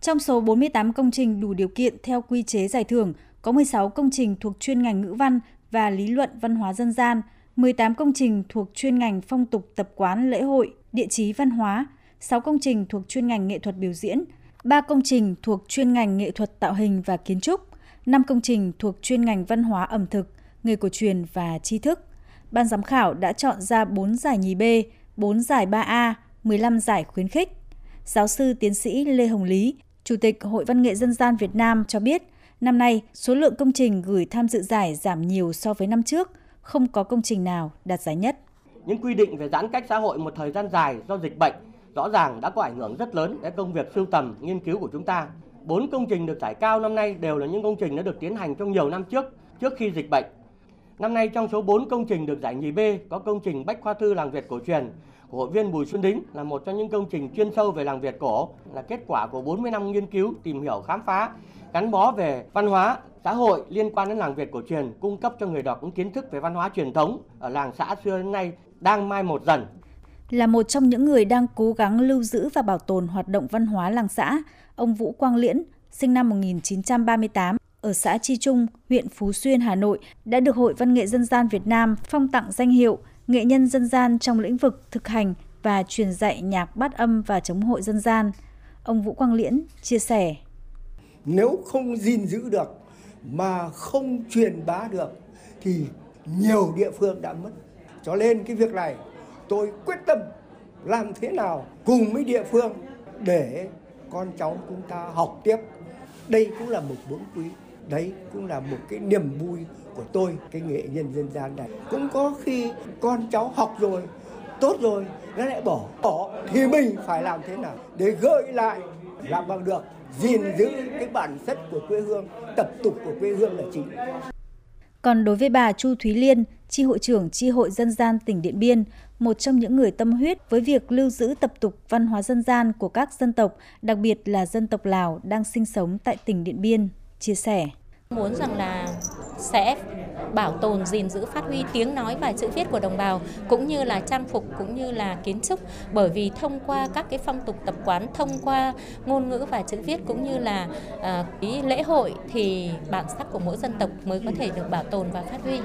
Trong số 48 công trình đủ điều kiện theo quy chế giải thưởng, có 16 công trình thuộc chuyên ngành ngữ văn và lý luận văn hóa dân gian, 18 công trình thuộc chuyên ngành phong tục tập quán lễ hội, địa chí văn hóa, 6 công trình thuộc chuyên ngành nghệ thuật biểu diễn, 3 công trình thuộc chuyên ngành nghệ thuật tạo hình và kiến trúc, 5 công trình thuộc chuyên ngành văn hóa ẩm thực, nghề cổ truyền và tri thức. Ban giám khảo đã chọn ra 4 giải nhì B, 4 giải 3A, 15 giải khuyến khích. Giáo sư tiến sĩ Lê Hồng Lý, Chủ tịch Hội Văn nghệ Dân gian Việt Nam cho biết, năm nay số lượng công trình gửi tham dự giải giảm nhiều so với năm trước, không có công trình nào đạt giải nhất. Những quy định về giãn cách xã hội một thời gian dài do dịch bệnh rõ ràng đã có ảnh hưởng rất lớn đến công việc sưu tầm, nghiên cứu của chúng ta. Bốn công trình được giải cao năm nay đều là những công trình đã được tiến hành trong nhiều năm trước, trước khi dịch bệnh. Năm nay trong số 4 công trình được giải nhì B có công trình Bách Khoa Thư Làng Việt Cổ truyền của hội viên Bùi Xuân Đính là một trong những công trình chuyên sâu về làng Việt cổ, là kết quả của 40 năm nghiên cứu, tìm hiểu, khám phá, gắn bó về văn hóa, xã hội liên quan đến làng Việt cổ truyền, cung cấp cho người đọc những kiến thức về văn hóa truyền thống ở làng xã xưa đến nay đang mai một dần. Là một trong những người đang cố gắng lưu giữ và bảo tồn hoạt động văn hóa làng xã, ông Vũ Quang Liễn, sinh năm 1938, ở xã Chi Trung, huyện Phú Xuyên, Hà Nội đã được Hội Văn nghệ Dân gian Việt Nam phong tặng danh hiệu nghệ nhân dân gian trong lĩnh vực thực hành và truyền dạy nhạc bát âm và chống hội dân gian. Ông Vũ Quang Liễn chia sẻ. Nếu không gìn giữ được mà không truyền bá được thì nhiều địa phương đã mất. Cho nên cái việc này tôi quyết tâm làm thế nào cùng với địa phương để con cháu chúng ta học tiếp. Đây cũng là một vốn quý. Đấy cũng là một cái niềm vui của tôi cái nghệ nhân dân gian này. Cũng có khi con cháu học rồi tốt rồi nó lại bỏ. Bỏ thì mình phải làm thế nào để gợi lại? Làm bằng được gìn giữ cái bản chất của quê hương tập tục của quê hương là chính. Còn đối với bà Chu Thúy Liên, tri hội trưởng tri hội dân gian tỉnh Điện Biên, một trong những người tâm huyết với việc lưu giữ tập tục văn hóa dân gian của các dân tộc, đặc biệt là dân tộc Lào đang sinh sống tại tỉnh Điện Biên, chia sẻ. Muốn rằng là sẽ bảo tồn, gìn giữ, phát huy tiếng nói và chữ viết của đồng bào cũng như là trang phục cũng như là kiến trúc bởi vì thông qua các cái phong tục tập quán, thông qua ngôn ngữ và chữ viết cũng như là uh, lễ hội thì bản sắc của mỗi dân tộc mới có thể được bảo tồn và phát huy.